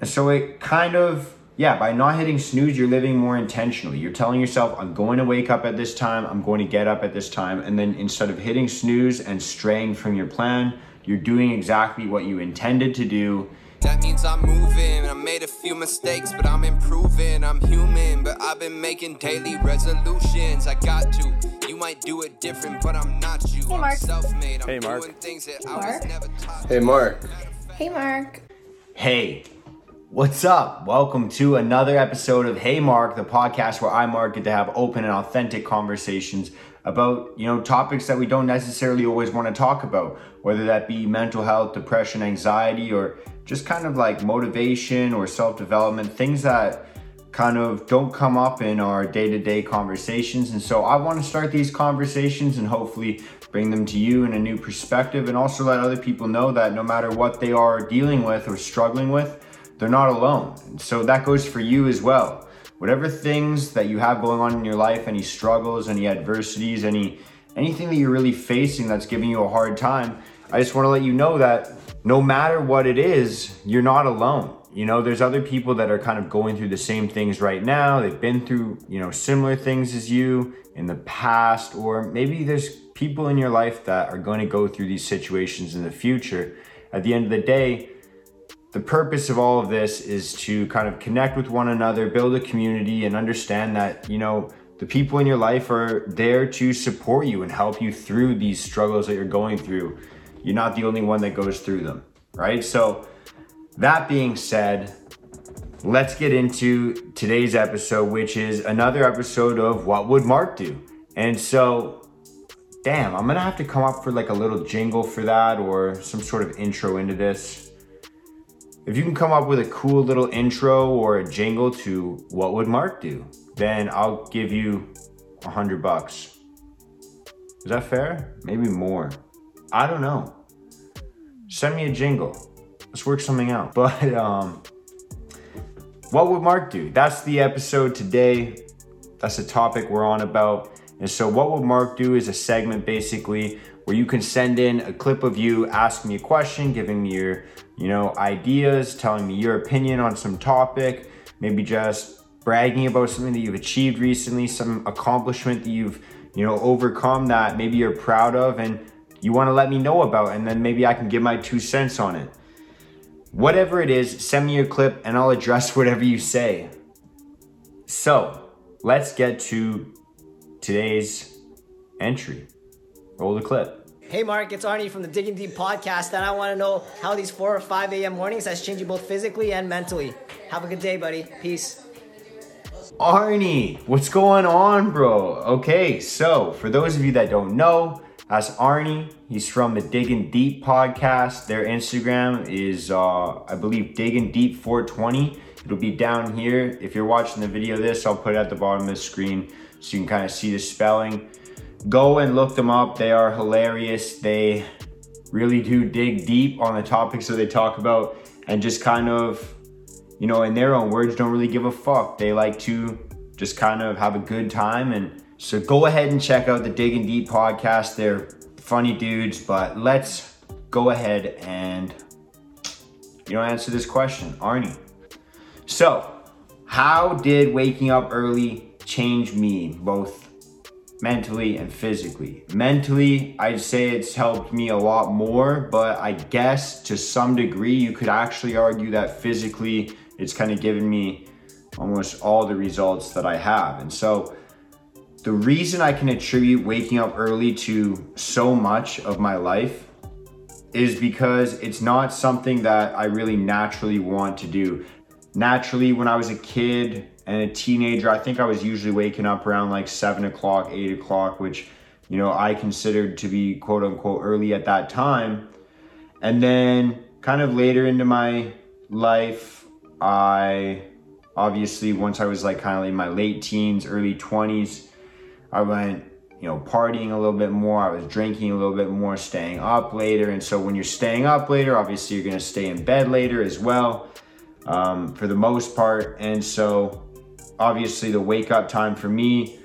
And so it kind of, yeah, by not hitting snooze, you're living more intentionally. You're telling yourself, I'm going to wake up at this time, I'm going to get up at this time. And then instead of hitting snooze and straying from your plan, you're doing exactly what you intended to do. That means I'm moving. I made a few mistakes, but I'm improving. I'm human, but I've been making daily resolutions. I got to. You might do it different, but I'm not you. Hey, Mark. I'm self-made. I'm Hey, Mark. doing things that I was never taught. Hey, Mark. Hey, Mark. Hey, what's up? Welcome to another episode of Hey Mark, the podcast where I, Mark, get to have open and authentic conversations about, you know, topics that we don't necessarily always want to talk about, whether that be mental health, depression, anxiety, or just kind of like motivation or self development, things that kind of don't come up in our day to day conversations. And so I want to start these conversations and hopefully bring them to you in a new perspective and also let other people know that no matter what they are dealing with or struggling with, they're not alone. So that goes for you as well. Whatever things that you have going on in your life, any struggles, any adversities, any anything that you're really facing that's giving you a hard time, I just want to let you know that no matter what it is, you're not alone. You know, there's other people that are kind of going through the same things right now. They've been through, you know, similar things as you in the past, or maybe there's people in your life that are going to go through these situations in the future. At the end of the day, the purpose of all of this is to kind of connect with one another, build a community, and understand that, you know, the people in your life are there to support you and help you through these struggles that you're going through. You're not the only one that goes through them, right? So, that being said, let's get into today's episode, which is another episode of What Would Mark Do? And so, damn, I'm gonna have to come up for like a little jingle for that or some sort of intro into this. If you can come up with a cool little intro or a jingle to What Would Mark Do? Then I'll give you a hundred bucks. Is that fair? Maybe more. I don't know. Send me a jingle. Let's work something out. But um what would Mark do? That's the episode today. That's the topic we're on about. And so what would Mark do is a segment basically where you can send in a clip of you asking me a question, giving me your, you know, ideas, telling me your opinion on some topic, maybe just bragging about something that you've achieved recently, some accomplishment that you've, you know, overcome that maybe you're proud of and you want to let me know about and then maybe I can give my two cents on it. Whatever it is, send me your clip and I'll address whatever you say. So, let's get to today's entry. Roll the clip. Hey Mark, it's Arnie from the Digging Deep podcast, and I want to know how these 4 or 5 a.m. mornings has changed you both physically and mentally. Have a good day, buddy. Peace. Arnie, what's going on, bro? Okay, so for those of you that don't know, that's Arnie. He's from the Digging Deep podcast. Their Instagram is, uh, I believe, Digging Deep 420. It'll be down here. If you're watching the video this, I'll put it at the bottom of the screen so you can kind of see the spelling. Go and look them up. They are hilarious. They really do dig deep on the topics that they talk about and just kind of you know, in their own words, don't really give a fuck. They like to just kind of have a good time. And so go ahead and check out the Digging Deep podcast. They're funny dudes, but let's go ahead and, you know, answer this question. Arnie. So, how did waking up early change me, both mentally and physically. Mentally, I'd say it's helped me a lot more, but I guess to some degree, you could actually argue that physically, it's kind of given me almost all the results that I have. And so, the reason I can attribute waking up early to so much of my life is because it's not something that I really naturally want to do. Naturally, when I was a kid and a teenager, I think I was usually waking up around like seven o'clock, eight o'clock, which, you know, I considered to be quote unquote early at that time. And then kind of later into my life, I obviously, once I was like kind of in my late teens, early 20s, I went, you know, partying a little bit more. I was drinking a little bit more, staying up later. And so when you're staying up later, obviously you're going to stay in bed later as well, um, for the most part. And so obviously the wake up time for me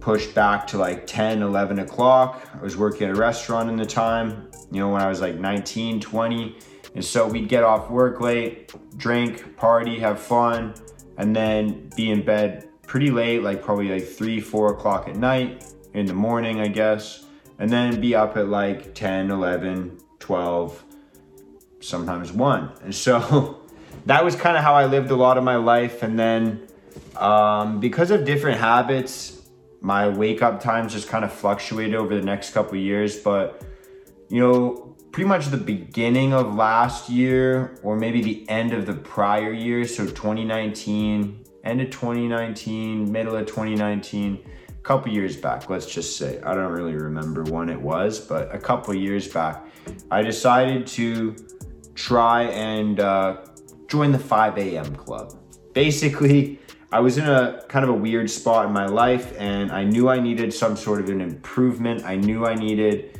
pushed back to like 10, 11 o'clock. I was working at a restaurant in the time, you know, when I was like 19, 20. And so we'd get off work late, drink, party, have fun, and then be in bed pretty late, like probably like three, four o'clock at night, in the morning, I guess, and then be up at like 10, 11, 12, sometimes 1. And so that was kind of how I lived a lot of my life. And then um, because of different habits, my wake up times just kind of fluctuated over the next couple years. But, you know, pretty much the beginning of last year, or maybe the end of the prior year, so 2019, end of 2019, middle of 2019 a couple years back, let's just say. I don't really remember when it was, but a couple years back, I decided to try and uh, join the 5 a.m. club. Basically, I was in a kind of a weird spot in my life and I knew I needed some sort of an improvement. I knew I needed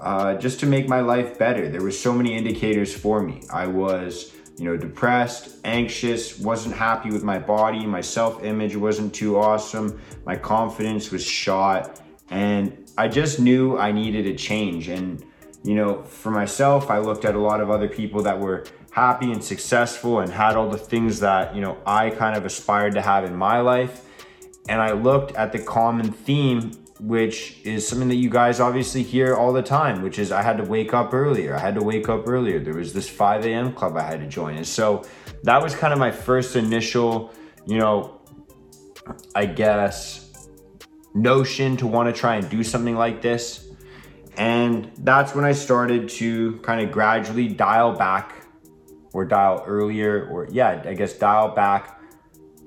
uh, just to make my life better. There were so many indicators for me. I was you know, depressed, anxious, wasn't happy with my body, my self image wasn't too awesome, my confidence was shot, and I just knew I needed a change. And, you know, for myself, I looked at a lot of other people that were happy and successful and had all the things that, you know, I kind of aspired to have in my life. And I looked at the common theme which is something that you guys obviously hear all the time, which is I had to wake up earlier. I had to wake up earlier. There was this 5 a.m. club I had to join. And so that was kind of my first initial, you know, I guess, notion to want to try and do something like this. And that's when I started to kind of gradually dial back or dial earlier, or yeah, I guess dial back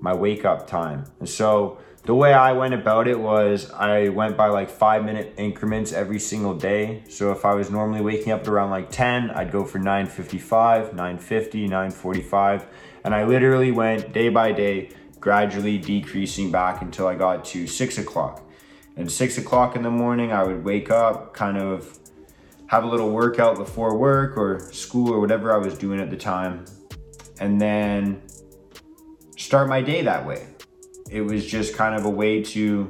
my wake up time. And so, the way I went about it was I went by like five minute increments every single day. So if I was normally waking up around like 10, I'd go for 9.55, 9.50, 9.45. And I literally went day by day, gradually decreasing back until I got to six o'clock. And six o'clock in the morning, I would wake up, kind of have a little workout before work or school or whatever I was doing at the time. And then start my day that way it was just kind of a way to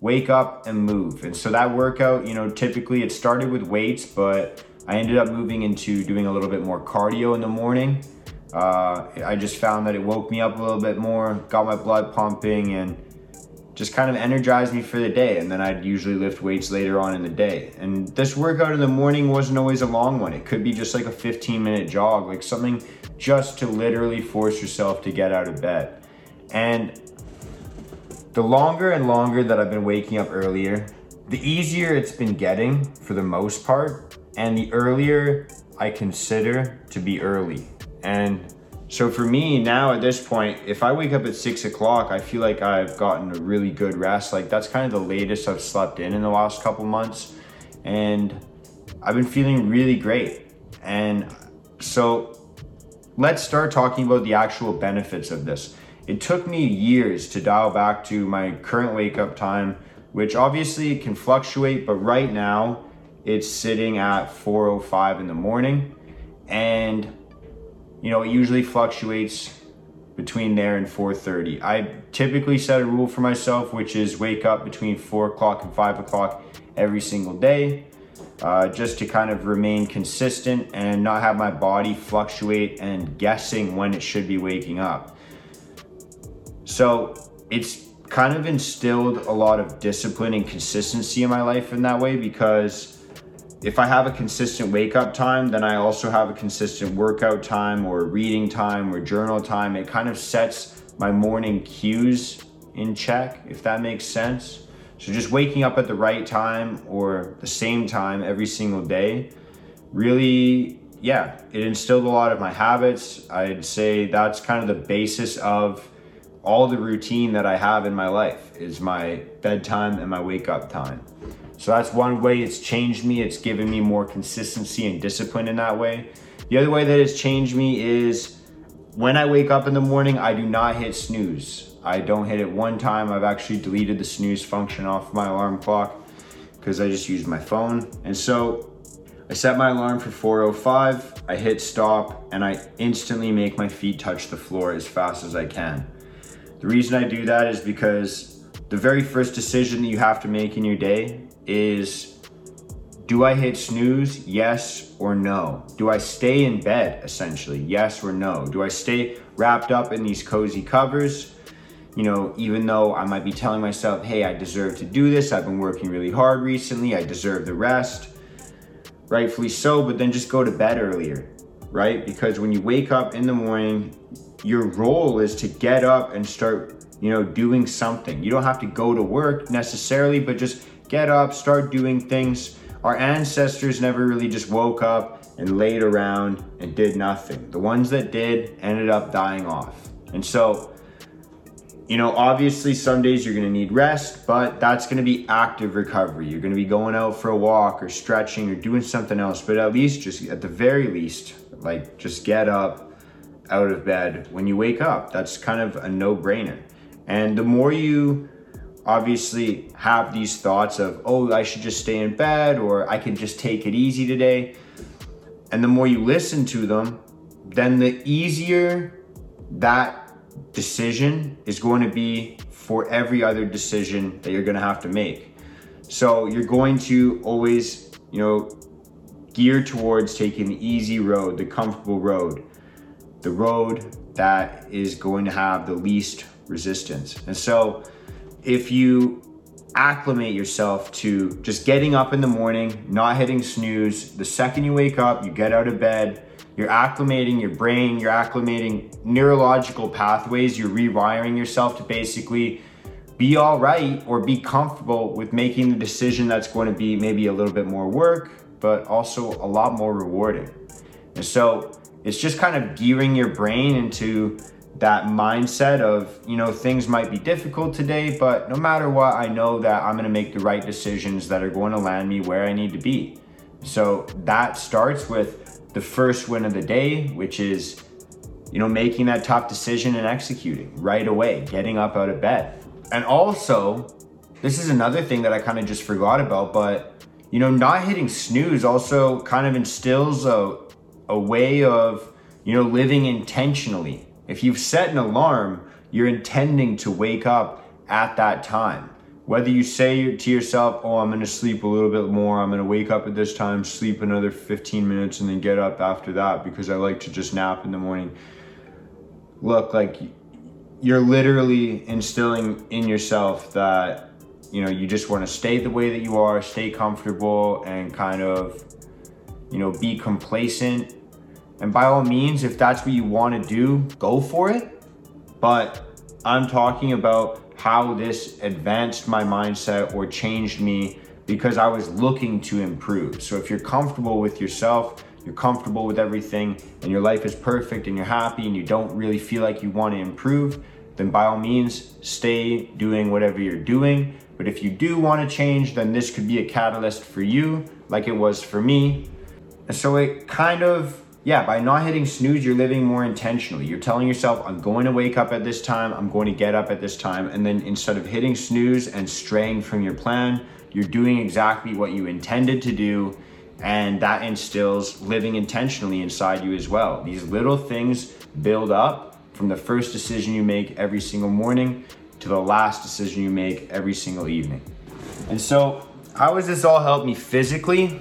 wake up and move. And so that workout, you know, typically it started with weights, but I ended up moving into doing a little bit more cardio in the morning. Uh, I just found that it woke me up a little bit more, got my blood pumping, and just kind of energized me for the day. And then I'd usually lift weights later on in the day. And this workout in the morning wasn't always a long one. It could be just like a 15 minute jog, like something just to literally force yourself to get out of bed. And the longer and longer that I've been waking up earlier, the easier it's been getting for the most part, and the earlier I consider to be early. And so for me now at this point, if I wake up at six o'clock, I feel like I've gotten a really good rest. Like that's kind of the latest I've slept in in the last couple months. And I've been feeling really great. And so let's start talking about the actual benefits of this. It took me years to dial back to my current wake up time, which obviously can fluctuate, but right now it's sitting at 4:05 in the morning and you know, it usually fluctuates between there and 4:30. I typically set a rule for myself, which is wake up between 4 o'clock and 5 o'clock every single day, uh, just to kind of remain consistent and not have my body fluctuate and guessing when it should be waking up. So it's kind of instilled a lot of discipline and consistency in my life in that way because if I have a consistent wake up time, then I also have a consistent workout time or reading time or journal time. It kind of sets my morning cues in check, if that makes sense. So just waking up at the right time or the same time every single day really, yeah, it instilled a lot of my habits. I'd say that's kind of the basis of all the routine that I have in my life is my bedtime and my wake up time. So that's one way it's changed me. It's given me more consistency and discipline in that way. The other way that it's changed me is when I wake up in the morning, I do not hit snooze. I don't hit it one time. I've actually deleted the snooze function off my alarm clock because I just use my phone. And so I set my alarm for 4:05. I hit stop and I instantly make my feet touch the floor as fast as I can. The reason I do that is because the very first decision that you have to make in your day is do I hit snooze? Yes or no? Do I stay in bed essentially? Yes or no? Do I stay wrapped up in these cozy covers? You know, even though I might be telling myself, hey, I deserve to do this, I've been working really hard recently, I deserve the rest. Rightfully so, but then just go to bed earlier, right? Because when you wake up in the morning, your role is to get up and start, you know, doing something. You don't have to go to work necessarily, but just get up, start doing things our ancestors never really just woke up and laid around and did nothing. The ones that did ended up dying off. And so, you know, obviously some days you're gonna need rest, but that's gonna be active recovery. You're gonna be going out for a walk or stretching or doing something else, but at least, just at the very least, like just get up out of bed when you wake up. That's kind of a no brainer. And the more you obviously have these thoughts of, oh, I should just stay in bed or I can just take it easy today. And the more you listen to them, then the easier that decision is going to be for every other decision that you're going to have to make. So you're going to always, you know, gear towards taking the easy road, the comfortable road, the road that is going to have the least resistance. And so if you acclimate yourself to just getting up in the morning, not hitting snooze, the second you wake up, you get out of bed, you're acclimating your brain, you're acclimating neurological pathways, you're rewiring yourself to basically be all right or be comfortable with making the decision that's going to be maybe a little bit more work, but also a lot more rewarding. And so it's just kind of gearing your brain into that mindset of, you know, things might be difficult today, but no matter what, I know that I'm to make the right decisions that are going to land me where I need to be. So that starts with the first win of the day, which is, you know, making that tough decision and executing right away, getting up out of bed. And also, this is another thing that I kind of just forgot about, but, you know, not hitting snooze also kind of instills a, a way of, you know, living intentionally if you've set an alarm, you're intending to wake up at that time. Whether you say to yourself, oh, I'm to sleep a little bit more, I'm to wake up at this time, sleep another 15 minutes, and then get up after that because I like to just nap in the morning. Look, like you're literally instilling in yourself that, you know, you just want to stay the way that you are, stay comfortable, and kind of, you know, be complacent and by all means, if that's what you want to do, go for it. But I'm talking about how this advanced my mindset or changed me because I was looking to improve. So if you're comfortable with yourself, you're comfortable with everything, and your life is perfect and you're happy and you don't really feel like you want to improve, then by all means, stay doing whatever you're doing. But if you do want to change, then this could be a catalyst for you, like it was for me. And so it kind of yeah, by not hitting snooze, you're living more intentionally. You're telling yourself, I'm going to wake up at this time, I'm going to get up at this time. And then instead of hitting snooze and straying from your plan, you're doing exactly what you intended to do. And that instills living intentionally inside you as well. These little things build up from the first decision you make every single morning to the last decision you make every single evening. And so, how has this all helped me physically?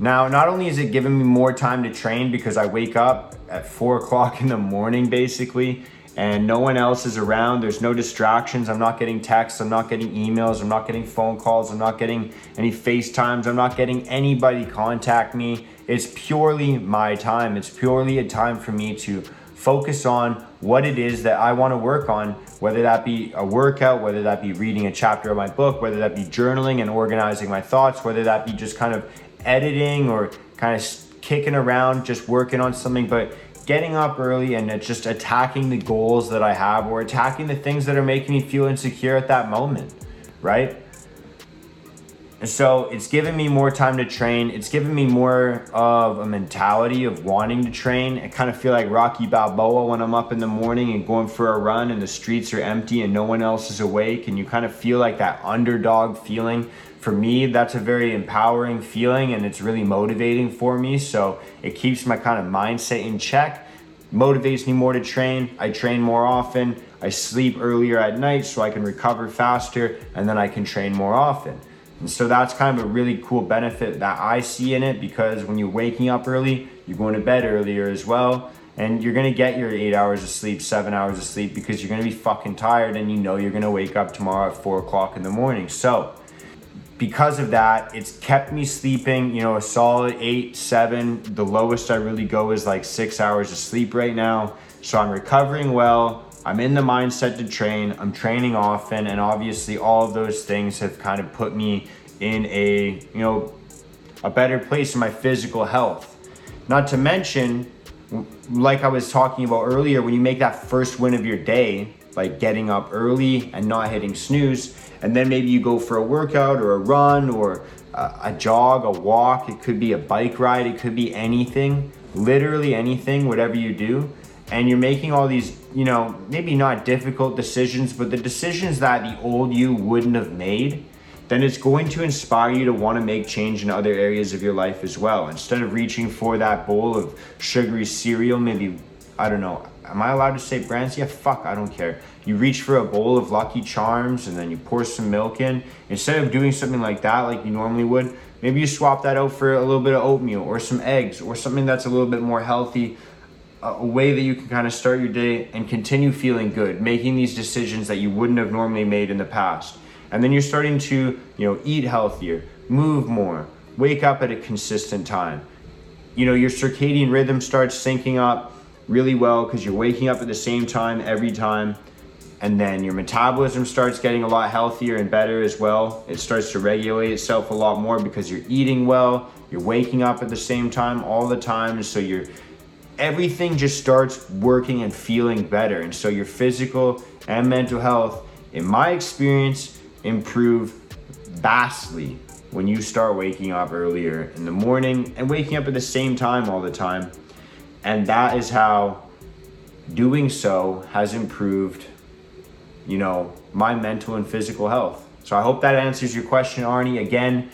Now, not only is it giving me more time to train because I wake up at four o'clock in the morning basically, and no one else is around. There's no distractions. I'm not getting texts. I'm not getting emails. I'm not getting phone calls. I'm not getting any FaceTimes. I'm not getting anybody contact me. It's purely my time. It's purely a time for me to focus on what it is that I want to work on, whether that be a workout, whether that be reading a chapter of my book, whether that be journaling and organizing my thoughts, whether that be just kind of editing or kind of kicking around, just working on something, but getting up early and just attacking the goals that I have or attacking the things that are making me feel insecure at that moment, right? And so it's given me more time to train. It's given me more of a mentality of wanting to train. I kind of feel like Rocky Balboa when I'm up in the morning and going for a run and the streets are empty and no one else is awake. And you kind of feel like that underdog feeling for me, that's a very empowering feeling and it's really motivating for me. So it keeps my kind of mindset in check, motivates me more to train. I train more often. I sleep earlier at night so I can recover faster and then I can train more often. And so that's kind of a really cool benefit that I see in it because when you're waking up early, you're going to bed earlier as well. And you're gonna get your eight hours of sleep, seven hours of sleep because you're gonna be fucking tired and you know you're gonna wake up tomorrow at four o'clock in the morning. So, because of that, it's kept me sleeping, you know, a solid eight, seven. The lowest I really go is like six hours of sleep right now. So I'm recovering well. I'm in the mindset to train. I'm training often. And obviously, all of those things have kind of put me in a, you know, a better place in my physical health. Not to mention, like I was talking about earlier, when you make that first win of your day, like getting up early and not hitting snooze, and then maybe you go for a workout or a run or a, a jog, a walk. It could be a bike ride. It could be anything, literally anything, whatever you do. And you're making all these, you know, maybe not difficult decisions, but the decisions that the old you wouldn't have made then it's going to inspire you to want to make change in other areas of your life as well. Instead of reaching for that bowl of sugary cereal, maybe, I don't know, am I allowed to say brands? Yeah, fuck, I don't care. You reach for a bowl of Lucky Charms and then you pour some milk in. Instead of doing something like that, like you normally would, maybe you swap that out for a little bit of oatmeal or some eggs or something that's a little bit more healthy. A way that you can kind of start your day and continue feeling good, making these decisions that you wouldn't have normally made in the past. And then you're starting to, you know, eat healthier, move more, wake up at a consistent time. You know, your circadian rhythm starts syncing up really well because you're waking up at the same time every time and then your metabolism starts getting a lot healthier and better as well. It starts to regulate itself a lot more because you're eating well, you're waking up at the same time all the time, so you're everything just starts working and feeling better. And so your physical and mental health, in my experience, improve vastly when you start waking up earlier in the morning and waking up at the same time all the time. And that is how doing so has improved you know, my mental and physical health. So I hope that answers your question, Arnie. Again,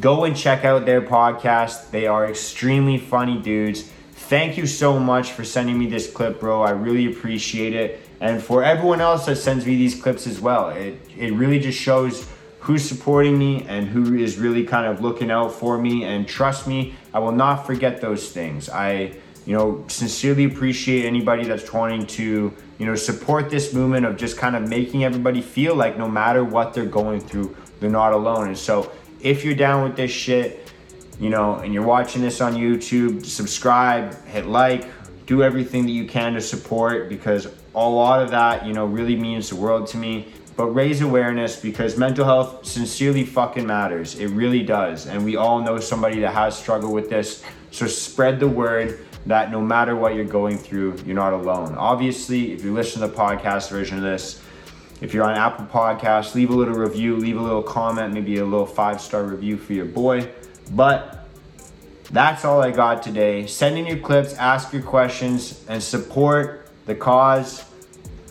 go and check out their podcast. They are extremely funny dudes. Thank you so much for sending me this clip, bro. I really appreciate it. And for everyone else that sends me these clips as well, it, it really just shows who's supporting me and who is really kind of looking out for me. And trust me, I will not forget those things. I, you know, sincerely appreciate anybody that's wanting to you know, support this movement of just kind of making everybody feel like no matter what they're going through, they're not alone. And so if you're down with this shit, you know, and you're watching this on YouTube, subscribe, hit like, do everything that you can to support because a lot of that, you know, really means the world to me. But raise awareness because mental health sincerely fucking matters. It really does. And we all know somebody that has struggled with this. So spread the word that no matter what you're going through, you're not alone. Obviously, if you listen to the podcast version of this, if you're on Apple Podcasts, leave a little review, leave a little comment, maybe a little five star review for your boy. But that's all I got today. Send in your clips, ask your questions, and support the cause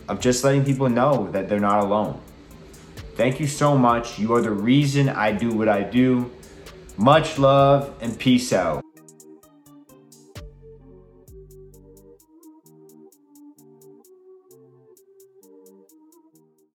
of just letting people know that they're not alone. Thank you so much. You are the reason I do what I do. Much love and peace out.